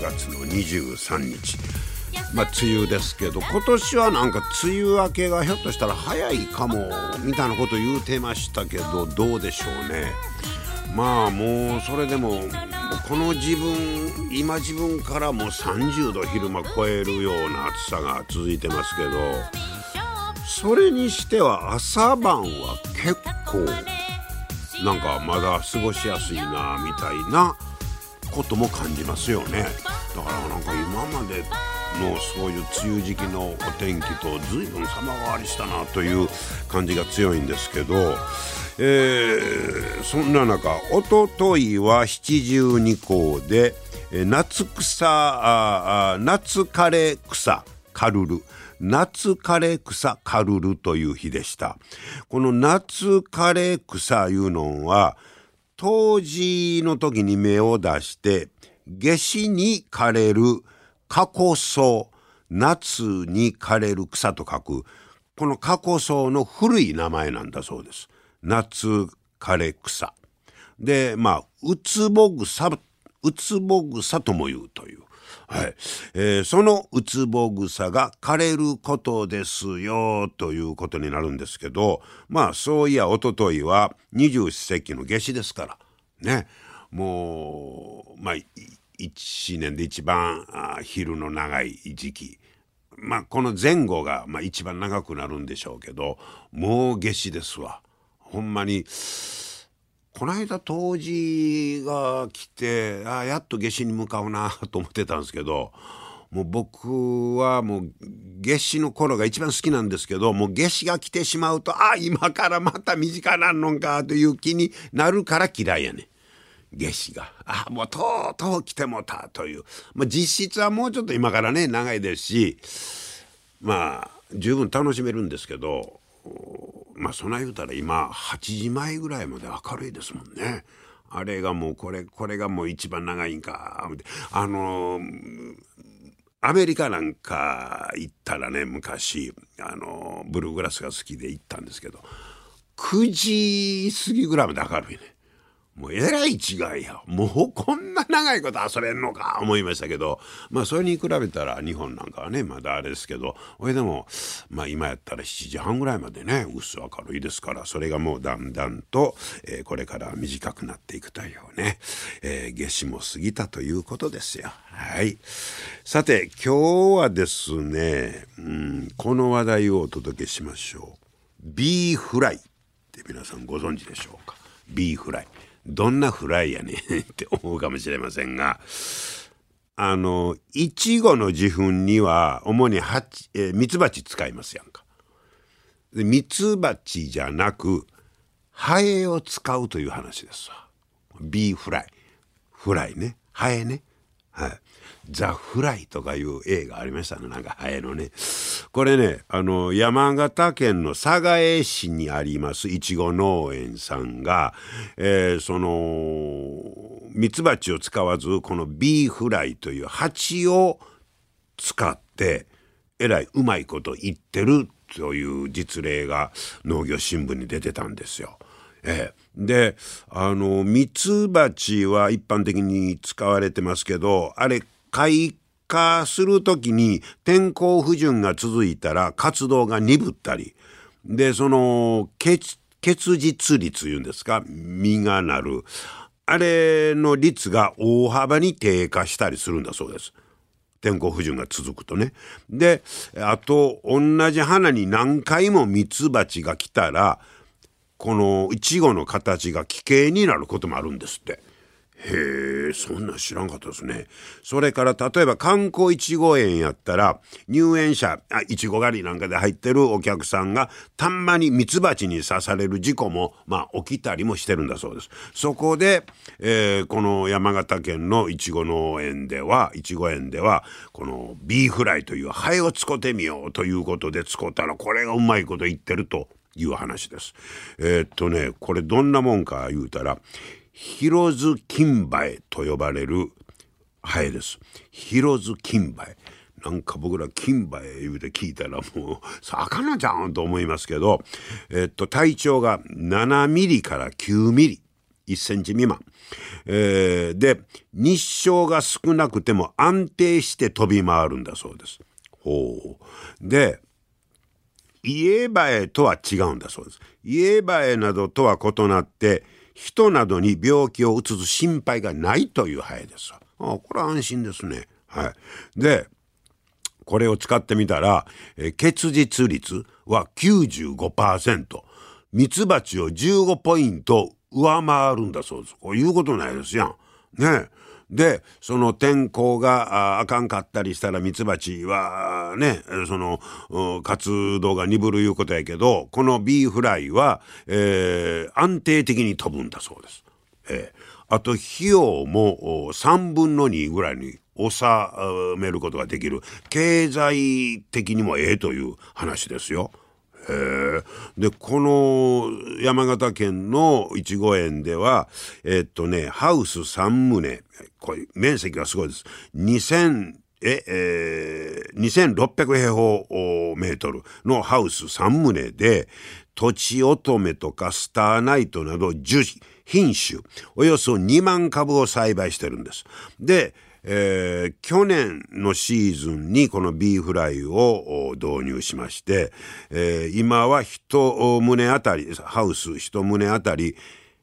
月の23日。まあ梅雨ですけど今年はなんか梅雨明けがひょっとしたら早いかもみたいなこと言うてましたけどどうでしょうね。まあもうそれでもこの自分今自分からもう30度昼間超えるような暑さが続いてますけどそれにしては朝晩は結構なんかまだ過ごしやすいなみたいなことも感じますよねだからなんか今までのそういう梅雨時期のお天気と随分様変わりしたなという感じが強いんですけど、えー、そんな中おとといは七十二校で夏草夏枯れ草カルル夏枯れ草カルルという日でした。この夏枯れ草いうのは、冬至の時に芽を出して、夏至に枯れる過去草、夏に枯れる草と書く、この過去草の古い名前なんだそうです。夏枯れ草。で、まあ、うつぼ草、うつぼ草とも言うという。はい。えー、そのウツボ草が枯れることですよということになるんですけどまあそういやおとといは二十四節気の夏至ですからね。もうまあ1年で一番昼の長い時期。まあこの前後が、まあ、一番長くなるんでしょうけどもう夏至ですわ。ほんまに。この間冬至が来てあやっと夏至に向かうなと思ってたんですけどもう僕はもう夏至の頃が一番好きなんですけどもう夏至が来てしまうとあ今からまた身近なんのかという気になるから嫌いやね夏至が。あもうとうとう来てもたという、まあ、実質はもうちょっと今からね長いですしまあ十分楽しめるんですけどまあそない言うたら今8時前ぐらいまで明るいですもんね。あれがもうこれこれがもう一番長いんかあのアメリカなんか行ったらね昔あのブルーグラスが好きで行ったんですけど9時過ぎぐらいまで明るいね。もうえらい違いや。もうこんな長いこと遊べんのか思いましたけど、まあそれに比べたら日本なんかはね、まだあれですけど、これでも、まあ今やったら7時半ぐらいまでね、薄明るいですから、それがもうだんだんと、えー、これから短くなっていくというね、えー、夏至も過ぎたということですよ。はい。さて、今日はですね、うん、この話題をお届けしましょう。ビーフライって皆さんご存知でしょうか？ビーフライ。どんなフライやねん って思うかもしれませんが、あの、いちごの受粉には主にハチ、え、ミツバチ使いますやんか。で、ミツバチじゃなく、ハエを使うという話ですわ。ビーフライ。フライね。ハエね。はい。ザ・フライとかいう映画ありましたね。なんかハエのね。これね、あの、山形県の寒河江市にありますいちご農園さんが、えー、その、ミツバチを使わず、このビーフライという蜂を使って、えらいうまいこと言ってるという実例が農業新聞に出てたんですよ。ええ、であのミツバチは一般的に使われてますけどあれ開花する時に天候不順が続いたら活動が鈍ったりでその結実率いうんですか実がなるあれの率が大幅に低下したりするんだそうです。天候不順が続くとね。であと同じ花に何回もミツバチが来たらこのイチゴの形が奇形になることもあるんですって。へえそんな知らんかったですねそれから例えば観光いちご園やったら入園者あいちご狩りなんかで入ってるお客さんがたんまにミツバチに刺される事故もまあ起きたりもしてるんだそうですそこで、えー、この山形県のいちご農園ではいちご園ではこのビーフライというハエを使ってみようということで使ったらこれがうまいこと言ってるという話です。えー、っとねこれどんなもんか言うたらヒロズキンバエと呼ばれるハエです。ヒロズキンバエ。なんか僕ら金馬へ言うて聞いたらもう魚じゃんと思いますけど、えっと、体長が7ミリから9ミリ1センチ未満、えー、で日照が少なくても安定して飛び回るんだそうです。ほうでイエバエとは違うんだそうです。イエバエなどとは異なって人などに病気をうつす心配がないというハエです。あこれは安心ですね。はい。で、これを使ってみたら、え結実率は95%。ミツバチを15ポイント上回るんだそうです。こういうことないですやん。ねでその天候があかんかったりしたらミツバチはねその活動が鈍るいうことやけどこのビーフライは、えー、安定的に飛ぶんだそうです。えー、あと費用も3分の2ぐらいに収めることができる経済的にもええという話ですよ。でこの山形県のいちご園ではえっとねハウス3棟これ面積がすごいです。2000ええー、2600平方メートルのハウス3棟で土地乙女とかスターナイトなど10品種およそ2万株を栽培してるんです。でえー、去年のシーズンにこのビーフライを導入しまして、えー、今は一棟あたりハウス一棟あたり、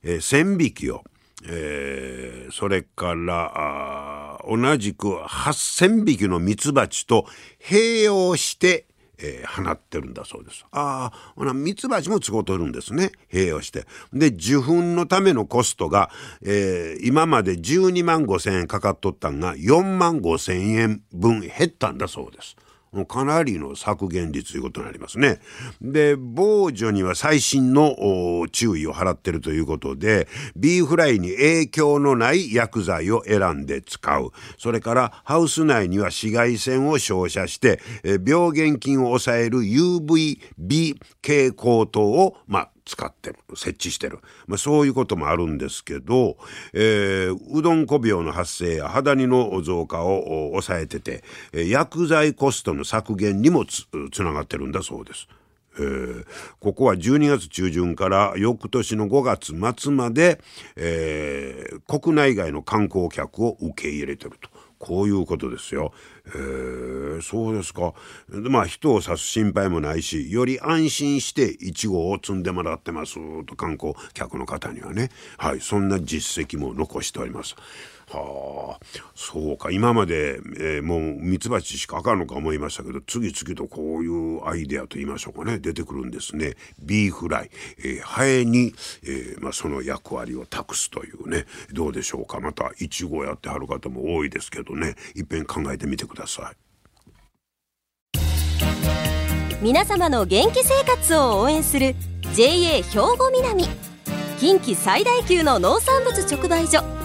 えー、1,000匹を、えー、それから同じく8,000匹のミツバチと併用してえー、放ってるんだそうです。ああ、ほな、ミツバチも都合取るんですね。併用して。で、受粉のためのコストが、えー、今まで12万5千円かかっとったんが4万5千円分減ったんだそうです。もうかなりの削減率ということになりますね。で、防除には最新の注意を払ってるということで、ビーフライに影響のない薬剤を選んで使う。それからハウス内には紫外線を照射して、病原菌を抑える UVB 蛍光灯を、まあ、使ってる設置してる、まあ、そういうこともあるんですけど、えー、うどんこ病の発生や肌煮の増加を抑えてて、薬剤コストの削減にもつながってるんだそうです。えー、ここは12月中旬から翌年の5月末まで、えー、国内外の観光客を受け入れてると。こういうことですよ。えーそうですか。まあ人を刺す心配もないしより安心してイチゴを積んでもらってますと観光客の方にはねはいそんな実績も残しております。はあそうか。今まで、えー、もうミツバチしかあかんのか思いましたけど次々とこういうアイデアと言いましょうかね。出てくるんですね。ビーフライ、えー、ハエに、えーまあ、その役割を託すというね。どうでしょうか。またイチゴやってはる方も多いですけどね。いっぺん考えてみてください。皆様の元気生活を応援する JA 兵庫南。近畿最大級の農産物直売所。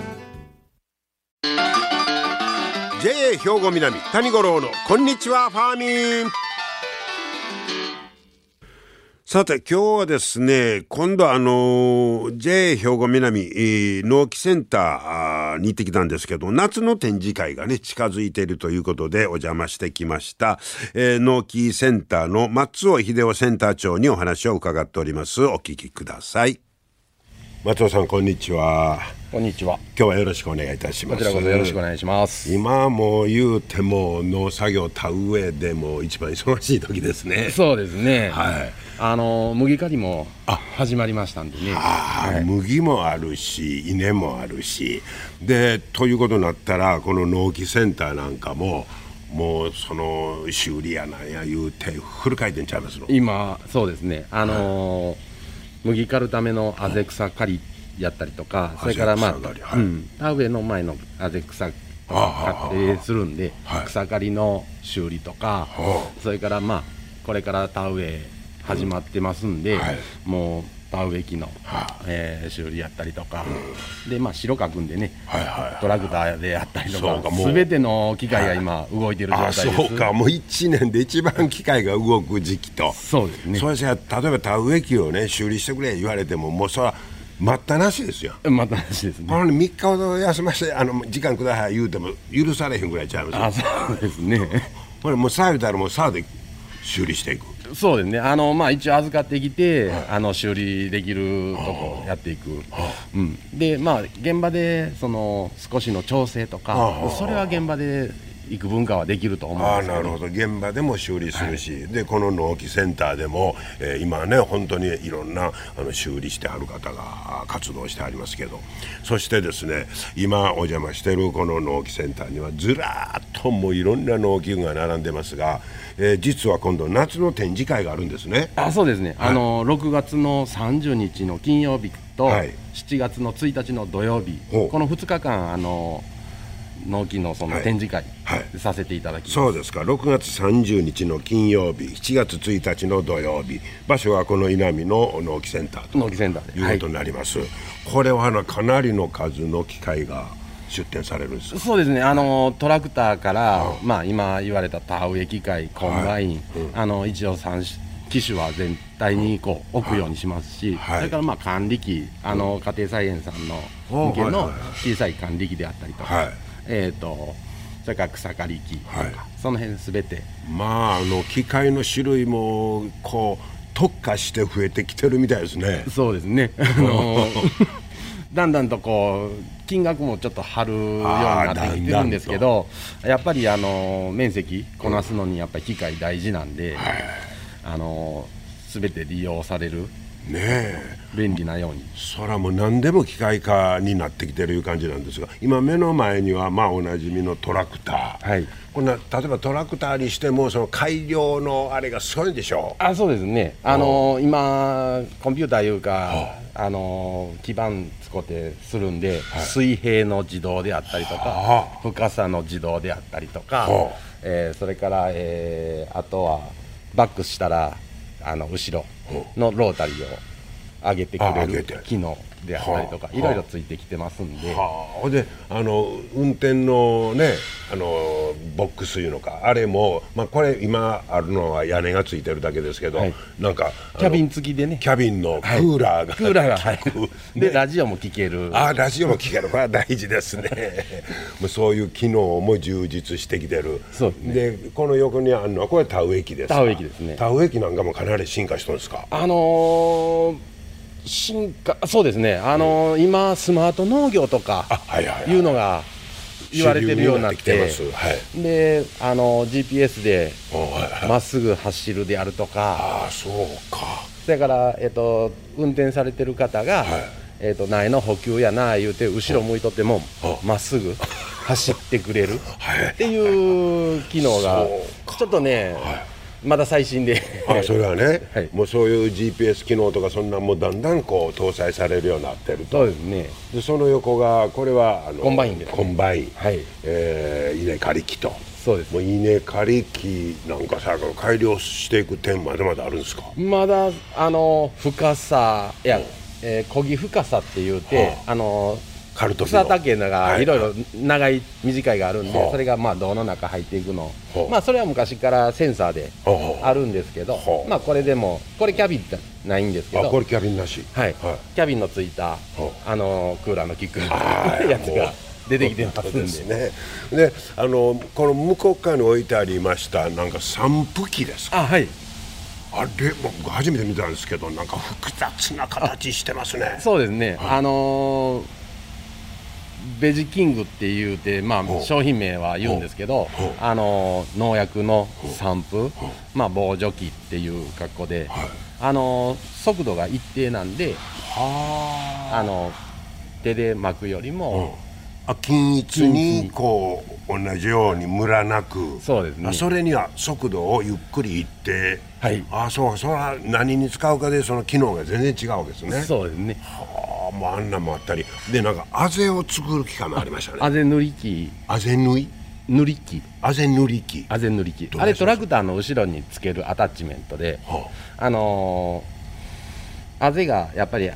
兵庫南谷五郎のこんにちはファーミン。さて今日はですね今度あの JA 兵庫南農機センターに行ってきたんですけど夏の展示会がね近づいているということでお邪魔してきました、えー、農機センターの松尾秀夫センター長にお話を伺っております。お聞きください。松尾さんこんにちはこんにちは。今日はよろしくお願いいたしますこちらこそよろしくお願いします。今もう言うても農作業田植えでも一番忙しい時ですねそうですね。はいあの麦刈りも始まりましたんでね。あーはい麦もあるし稲もあるしでということになったらこの農機センターなんかももうその修理やなんや言うてフル回転ちゃいますの？今そうですね。あの麦刈るためのあぜ草刈りやったりとか、それからまあ、はい。うん、田植えの前のあぜ草刈ってするんではい、草刈りの修理とかは、それからまあこれから田植え始まってますんで、はい。もう田植え機の、はえー修理やったりとか、でまあ白かくんでね、はいはいトラクターであったりとかすべての機械が今動いてる状態あです。そうか。もう1年で一番機械が動く時期と。そうですね。それじゃ例えば田植え機をね修理してくれ言われてももうそれは待ったなしですよ。また話ですね。この3日ほど休ませてあの時間ください言うても許されへんぐらいちゃいますよ。あそうですね。これもうさあ言うたらもうさあで修理していくそうですね。あのまあ一応預かってきて、あの修理できるとこやっていく、うん、でまあ現場でその少しの調整とか、はあ。それは現場で行く文化はできると思うんなるほど。現場でも修理するし、でこの納期センターでも、えー今ね本当にいろんなあの修理してはる方が活動してありますけど。そしてですね今お邪魔してるこの納期センターにはずらーっともういろんな農機具が並んでますが、えー実は今度夏の展示会があるんですね。あそうですね、あの6月の30日の金曜日と、はい。7月の1日の土曜日。この2日間あの農機のそのはい。展示会はい。させていただきます、そうですか。6月30日の金曜日7月1日の土曜日。場所はこの稲見の農機センターと農機センターでいうことになります、これはあのかなりの数の機械が出展されるんですそうですね。あのトラクターから、まあ、今言われた田植え機械コンバイン、あの一応3機種は全体にこう置くようにしますし、はい。それからまあ管理機あの家庭菜園さんの向けのはいはいはい。小さい管理機であったりとか、はい。えー、とそれから草刈り機とか、はい。その辺すべて。まああの機械の種類もこう特化して増えてきてるみたいですね。そうですね。あの だんだんとこう金額もちょっと張るようになってきてるんですけどやっぱりあの面積こなすのにやっぱり機械大事なんで、あの全て利用されるねえ。便利なように。そらもう何でも機械化になってきてるいう感じなんですが今目の前にはまあおなじみのトラクター、はい。こんな例えばトラクターにしてもその改良のあれがすごいんでしょあそうですね。あの今コンピューターいうかあの基板使ってするんで、水平の自動であったりとか、は深さの自動であったりとか、はあ。えーそれから、えーあとはバックしたらあの後ろのロータリーを上げてくれる機能であったりとか、はあ。いろいろついてきてますんで、はあ、であの運転のねあのボックスいうのかあれも、まあ、これ今あるのは屋根がついてるだけですけど、はい。なんかキャビン付きでね。キャビンのクーラーが、クーラーが入る。で、ねラジオも聞ける。あラジオも聞ける。これは大事ですね。も うそういう機能も充実してきてる。そうですね。でこの横にあるのはこれ田植え機ですか？田植え機ですね。田植え機なんかもかなり進化してるんですか？あのー進化そうですね、あのー今スマート農業とかいはいはい。いうのが言われてるようになって。ってきてます。はい。であのー GPS でまっすぐ走るであるとか。ああそうか。それから、えっと運転されてる方が、はい。えっと苗の補給やな言うて後ろ向いとってもはまっすぐ走ってくれる はい。っていう機能がちょっとね、まだ最新で。あそれはね、はい。もうそういう GPS 機能とかそんなんもだんだんこう搭載されるようになってると。そうですね。でその横がこれはあのコンバイン。ですねコンバイン、はい。えー稲刈り機と。そうです。もう稲刈り機なんかさ改良していく点までまだあるんですか？まだあの深さいや、えー、漕ぎ深さって言うて、はあ。の刈る時の。草丈のがはい。いろいろ長い短いがあるんで、はあそれがまあ銅の中入っていくの、はあまあそれは昔からセンサーではああるんですけど、はあまあこれでもこれキャビンってないんですけどあこれキャビンなしはい、はい。キャビンのついた、あのクーラーの効くはいやつが出てきてますんで。ですね。であのこの向こう側に置いてありましたなんか散布機ですか？あはい。あれ僕初めて見たんですけどなんか複雑な形してますね。そうですね、はい、あのー、ベジキングっていうて、まあ、商品名は言うんですけど、あのー、農薬の散布、まあ、防除機っていう格好で、はい、あのー、速度が一定なんで、あ。の手で巻くよりも、あ均一にこう同じようにムラなくそうですね。それには速度をゆっくりいってはい。あそうそれは何に使うかでその機能が全然違うわけですね。そうですね。はあもうあんなもあったり。でなんかあぜを作る機械もありましたね。あぜ塗り機。あぜ縫い？塗り機。あぜ塗り機。あぜ塗り機。あれトラクターの後ろにつけるアタッチメントで、はあ、あのー、あぜがやっぱり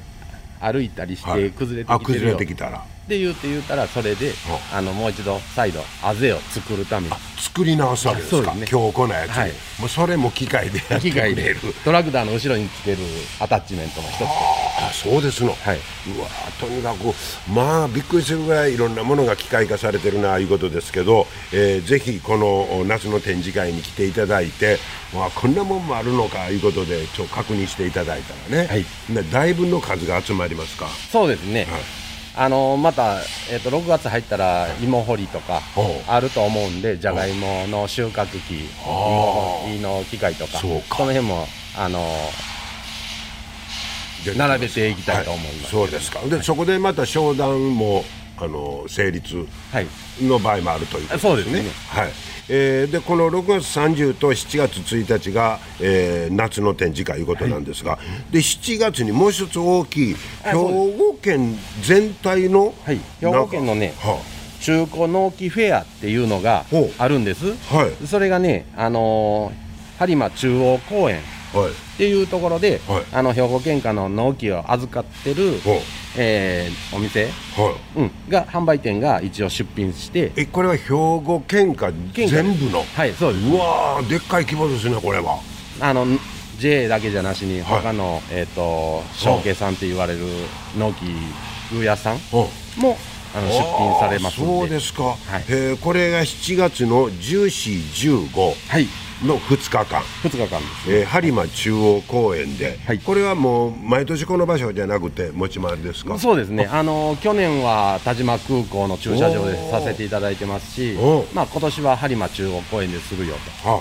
歩いたりして崩れてきてるよ、はい、崩れてきたらで言うて言うたらそれであのもう一度再度あぜを作るために。作り直すわけですか、ね、強固なやつ、はい、もうそれも機械でやってくれる。トラクターの後ろにつけるアタッチメントの一つ。あそうですの、はい、うわとにかくまあびっくりするぐらいいろんなものが機械化されてるないうことですけど、えー、ぜひこの夏の展示会に来ていただいて、まあ、こんなもんもあるのかいうことでちょ確認していただいたらね、はい、だいぶの数が集まりますか？そうですね、はいあのまた、えーと、6月入ったら芋掘りとかあると思うんでじゃがいもの収穫機芋掘りの機械とかその辺もあの並べていきたいと思います、はい、そうですか。で、はい、そこでまた商談もあの成立の場合もあるということですね。そうですね。はいえー、でこの6月30と7月1日が、えー、夏の展示会ということなんですが、はい、で7月にもう一つ大きい兵庫県全体の、はい、兵庫県のね、はあ、中古納期フェアっていうのがあるんです、はい、それがね、あ。のー、播磨中央公園っていうところで、はい、あの兵庫県下の納期を預かってる、えー、お店、はい。うん、が販売店が一応出品してえこれは兵庫県下全部の？はいそうです。うわでっかい規模ですねこれは。あの JA だけじゃなしに他の、はい、えっ、ー、と証券さんって言われる納期魚屋さんもあの出品されますそうですか、はい、えー、これが7月の1415はいの2日間。2日間です、ね、えー、播磨中央公園で、はい、これはもう毎年この場所じゃなくて持ち回りですか？そうですね。あ。の去年は田島空港の駐車場でさせていただいてますしまあ今年は播磨中央公園でするよ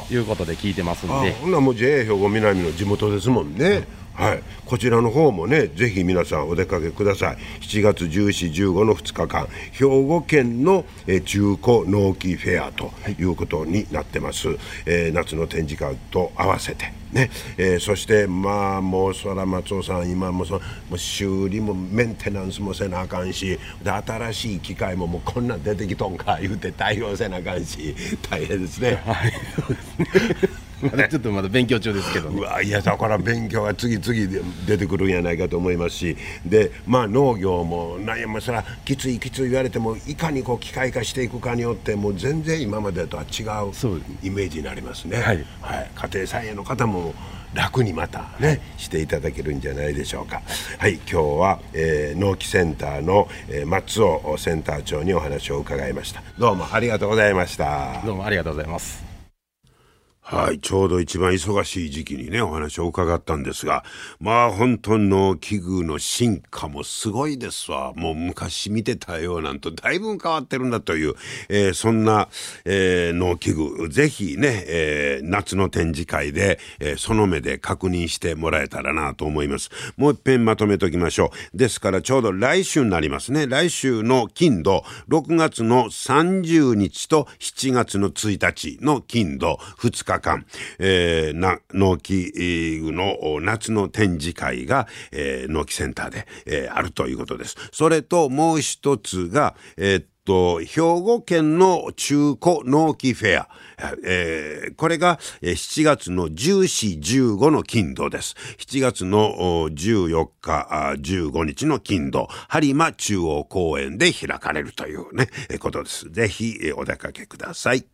ということで聞いてますんで。ほんなもう JA 兵庫南の地元ですもんね、はい、こちらの方もねぜひ皆さんお出かけください。7月14、15の2日間兵庫県の、え中古納期フェアとい。うことになってます、はい、えー、夏の展示会と合わせてね。えー、そしてまあもうそら松尾さん今もそもう修理もメンテナンスもせなあかんしで新しい機械ももうこんなん出てきとんか言うて対応せなあかんし大変ですね。はい ちょっとまだ勉強中ですけど、ね、うわいやだから勉強が次々出てくるんやないかと思いますし。でまあ農業もなんやまあそれはきついきつい言われてもいかにこう機械化していくかによってもう全然今までとは違う。イメージになりますね。はい、はい、家庭菜園の方も楽にまたね、はい、していただけるんじゃないでしょうか。はい今日は、えー、農機センターの、えー、松尾センター長にお話を伺いました。どうもありがとうございました。どうもありがとうございますはい、ちょうど一番忙しい時期にね、お話を伺ったんですが、まあ本当の器具の進化もすごいですわ。もう昔見てたようなんとだいぶ変わってるんだという、えー、そんな、えー、農機具、ぜひね、えー、夏の展示会で、えー、その目で確認してもらえたらなと思います。もう一遍まとめときましょう。ですからちょうど来週になりますね。来週の金土、6月の30日と7月の1日の金土、2日間、えー、な、農機具の夏の展示会が、えー、農機センターで、えー、あるということです。それともう一つが、えー、っと、兵庫県の中古農機フェア。えー、これが7月の14、15の金土です。7月の14日、15日の金土、播磨中央公園で開かれるというね、ことです。ぜひお出かけください。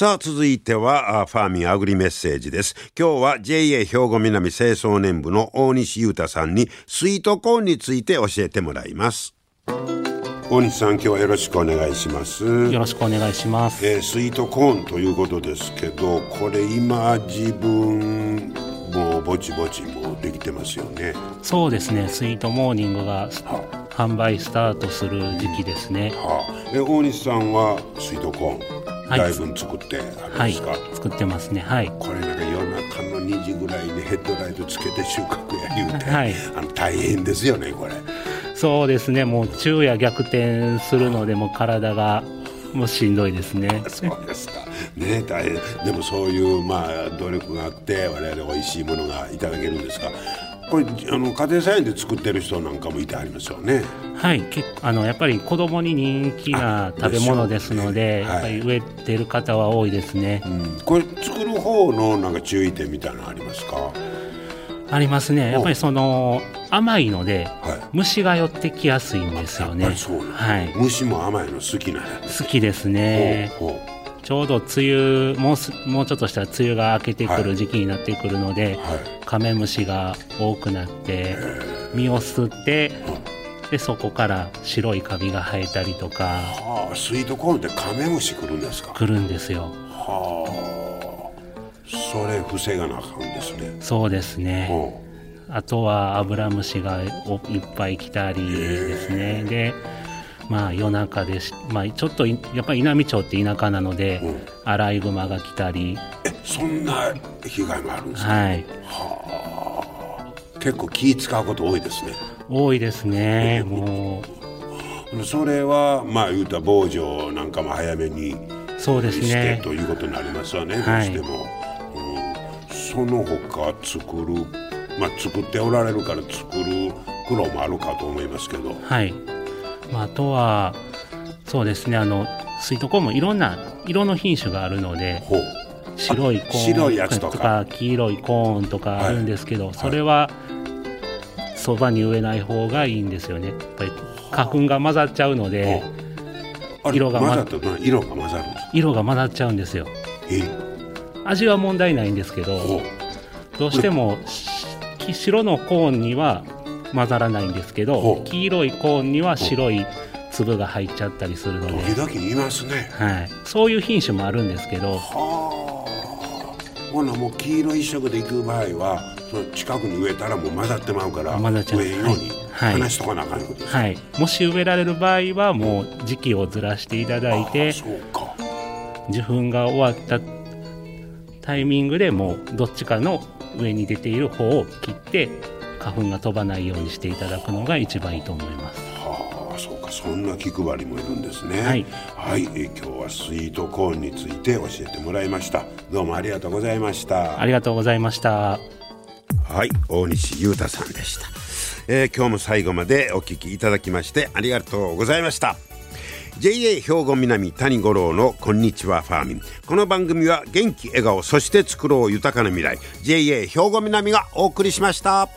さあ続いてはファーミンアグリメッセージです。今日は JA 兵庫南清掃年部の大西裕太さんにスイートコーンについて教えてもらいます。大西さん今日はよろしくお願いします。よろしくお願いします、えー、スイートコーンということですけどこれ今自分もうぼちぼちもできてますよね。そうですね。スイートモーニングが販売スタートする時期ですね。はあ、え大西さんはスイートコーン？はい。だいぶ作ってあるんはいですか、作ってますね。はい。これなんか夜中の2時ぐらいにヘッドライトつけて収穫や言うて、はい。あの大変ですよねこれ。そうですね。もう昼夜逆転するのでもう体がもうしんどいですね。そうですか。ね大変。でもそういうまあ努力があって我々美味しいものがいただけるんですがこれあの家庭菜園で作ってる人なんかもいてありますよね。はい結構あのやっぱり子供に人気なあ食べ物ですのででしょうやっぱり植えてる方は多いですね、うん。これ作る方のなんか注意点みたいなのありますか？ありますね。やっぱりその甘いのではい。虫が寄ってきやすいんですよね。はい。虫も甘いの好きな好きですね。ほうほうちょうど梅雨もうすもうちょっとしたら梅雨が明けてくる時期になってくるので、はい。カメムシが多くなって実を吸ってでそこから白いカビが生えたりとか。はあスイートコーンってカメムシ来るんですか？来るんですよ。はあ。それ防がなあかんですね。そうですね。ほあとはアブラムシがおいっぱい来たりですね。でまあ夜中です、まあ、ちょっといやっぱり稲美町って田舎なので、うん。アライグマが来たり。うえそんな被害もあるんですか、はい。結構気使うこと多いですね。多いですね。もそれはまあ言うたら防除なんかも早めにうそうですしてねということになりますよね、はい。どうしても、うん、その他作るまあ作っておられるから作る苦労もあるかと思いますけど。はい、まあ、あとはそうですねあのスイートコーンもいろんな色の品種があるので白いコーンとか。黄色いコーンとかあるんですけど、それはそばに植えない方がいいんですよね。やっぱり花粉が混ざっちゃうので色がま混ざったら色が混ざるんです色が混ざっちゃうんですよ。え？味は問題ないんですけほどどうしてもし白のコーンには混ざらないんですけほどう。黄色いコーンには白い粒が入っちゃったりするのうで。時々いますね。はい、そういう品種もあるんですけど。はあ。ほなもう黄色一色で行く場合はその近くに植えたらもう混ざってまうから混ざっちゃう。植えんようにはい。離しとかなあかんことですはい、もし植えられる場合はもう時期をずらしていただいあて受粉が終わったタイミングでもうどっちかの上に出ている方を切って花粉が飛ばないようにしていただくのが一番いいと思います。はあそうかそんな気配りもいるんですね。はい、はいえ今日はスイートコーンについて教えてもらいました。どうもありがとうございました。ありがとうございました。はい大西裕太さんでした、えー今日も最後までお聞きいただきましてありがとうございました。JA 兵庫南谷五郎のこんにちはファーミン。この番組は元気笑顔そして作ろう豊かな未来。JA 兵庫南がお送りしました